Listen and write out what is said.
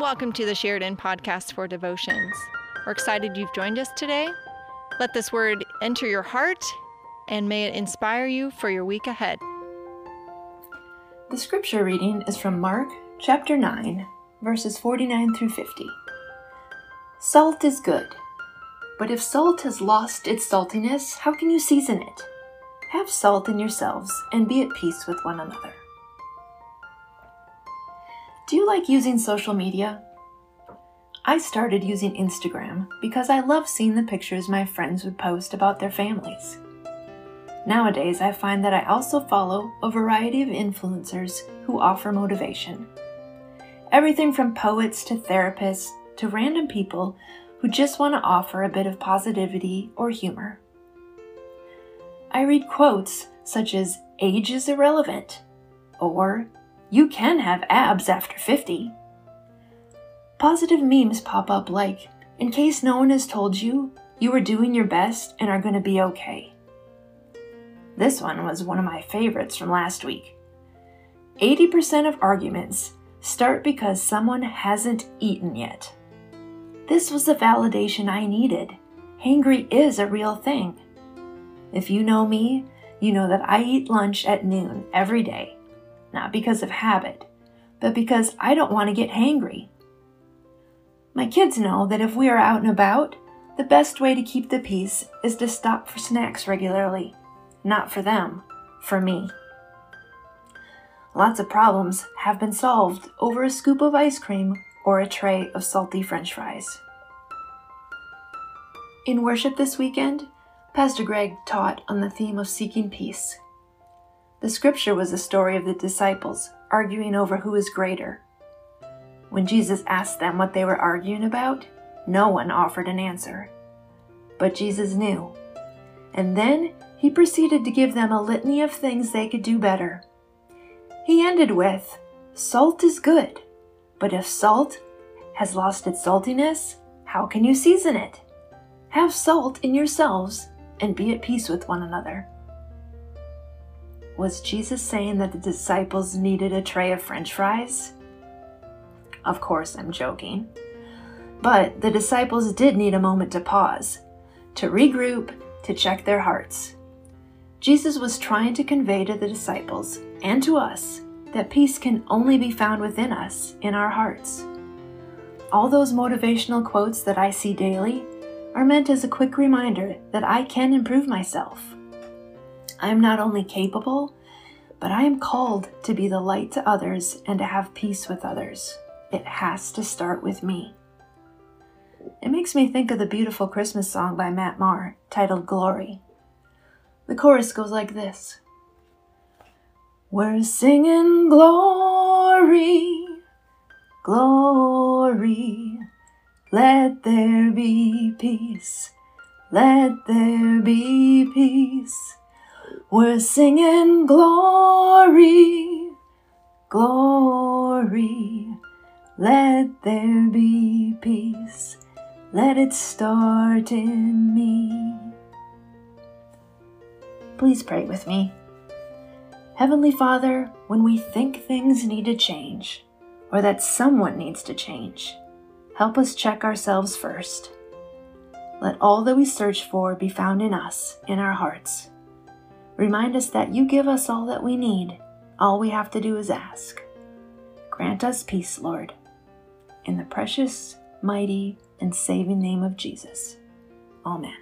Welcome to the Sheridan Podcast for Devotions. We're excited you've joined us today. Let this word enter your heart and may it inspire you for your week ahead. The scripture reading is from Mark chapter 9, verses 49 through 50. Salt is good, but if salt has lost its saltiness, how can you season it? Have salt in yourselves and be at peace with one another. Do you like using social media? I started using Instagram because I love seeing the pictures my friends would post about their families. Nowadays, I find that I also follow a variety of influencers who offer motivation. Everything from poets to therapists to random people who just want to offer a bit of positivity or humor. I read quotes such as, age is irrelevant, or you can have abs after 50. Positive memes pop up like, in case no one has told you, you are doing your best and are going to be okay. This one was one of my favorites from last week. 80% of arguments start because someone hasn't eaten yet. This was the validation I needed. Hangry is a real thing. If you know me, you know that I eat lunch at noon every day not because of habit, but because I don't want to get hangry. My kids know that if we are out and about, the best way to keep the peace is to stop for snacks regularly. Not for them, for me. Lots of problems have been solved over a scoop of ice cream or a tray of salty french fries. In worship this weekend, Pastor Greg taught on the theme of seeking peace. The scripture was the story of the disciples arguing over who is greater. When Jesus asked them what they were arguing about, no one offered an answer. But Jesus knew. And then he proceeded to give them a litany of things they could do better. He ended with Salt is good, but if salt has lost its saltiness, how can you season it? Have salt in yourselves and be at peace with one another. Was Jesus saying that the disciples needed a tray of french fries? Of course, I'm joking. But the disciples did need a moment to pause, to regroup, to check their hearts. Jesus was trying to convey to the disciples and to us that peace can only be found within us, in our hearts. All those motivational quotes that I see daily are meant as a quick reminder that I can improve myself. I am not only capable, but I am called to be the light to others and to have peace with others. It has to start with me. It makes me think of the beautiful Christmas song by Matt Maher titled Glory. The chorus goes like this We're singing glory, glory, let there be peace, let there be peace. We're singing glory, glory. Let there be peace. Let it start in me. Please pray with me. Heavenly Father, when we think things need to change, or that someone needs to change, help us check ourselves first. Let all that we search for be found in us, in our hearts. Remind us that you give us all that we need. All we have to do is ask. Grant us peace, Lord. In the precious, mighty, and saving name of Jesus. Amen.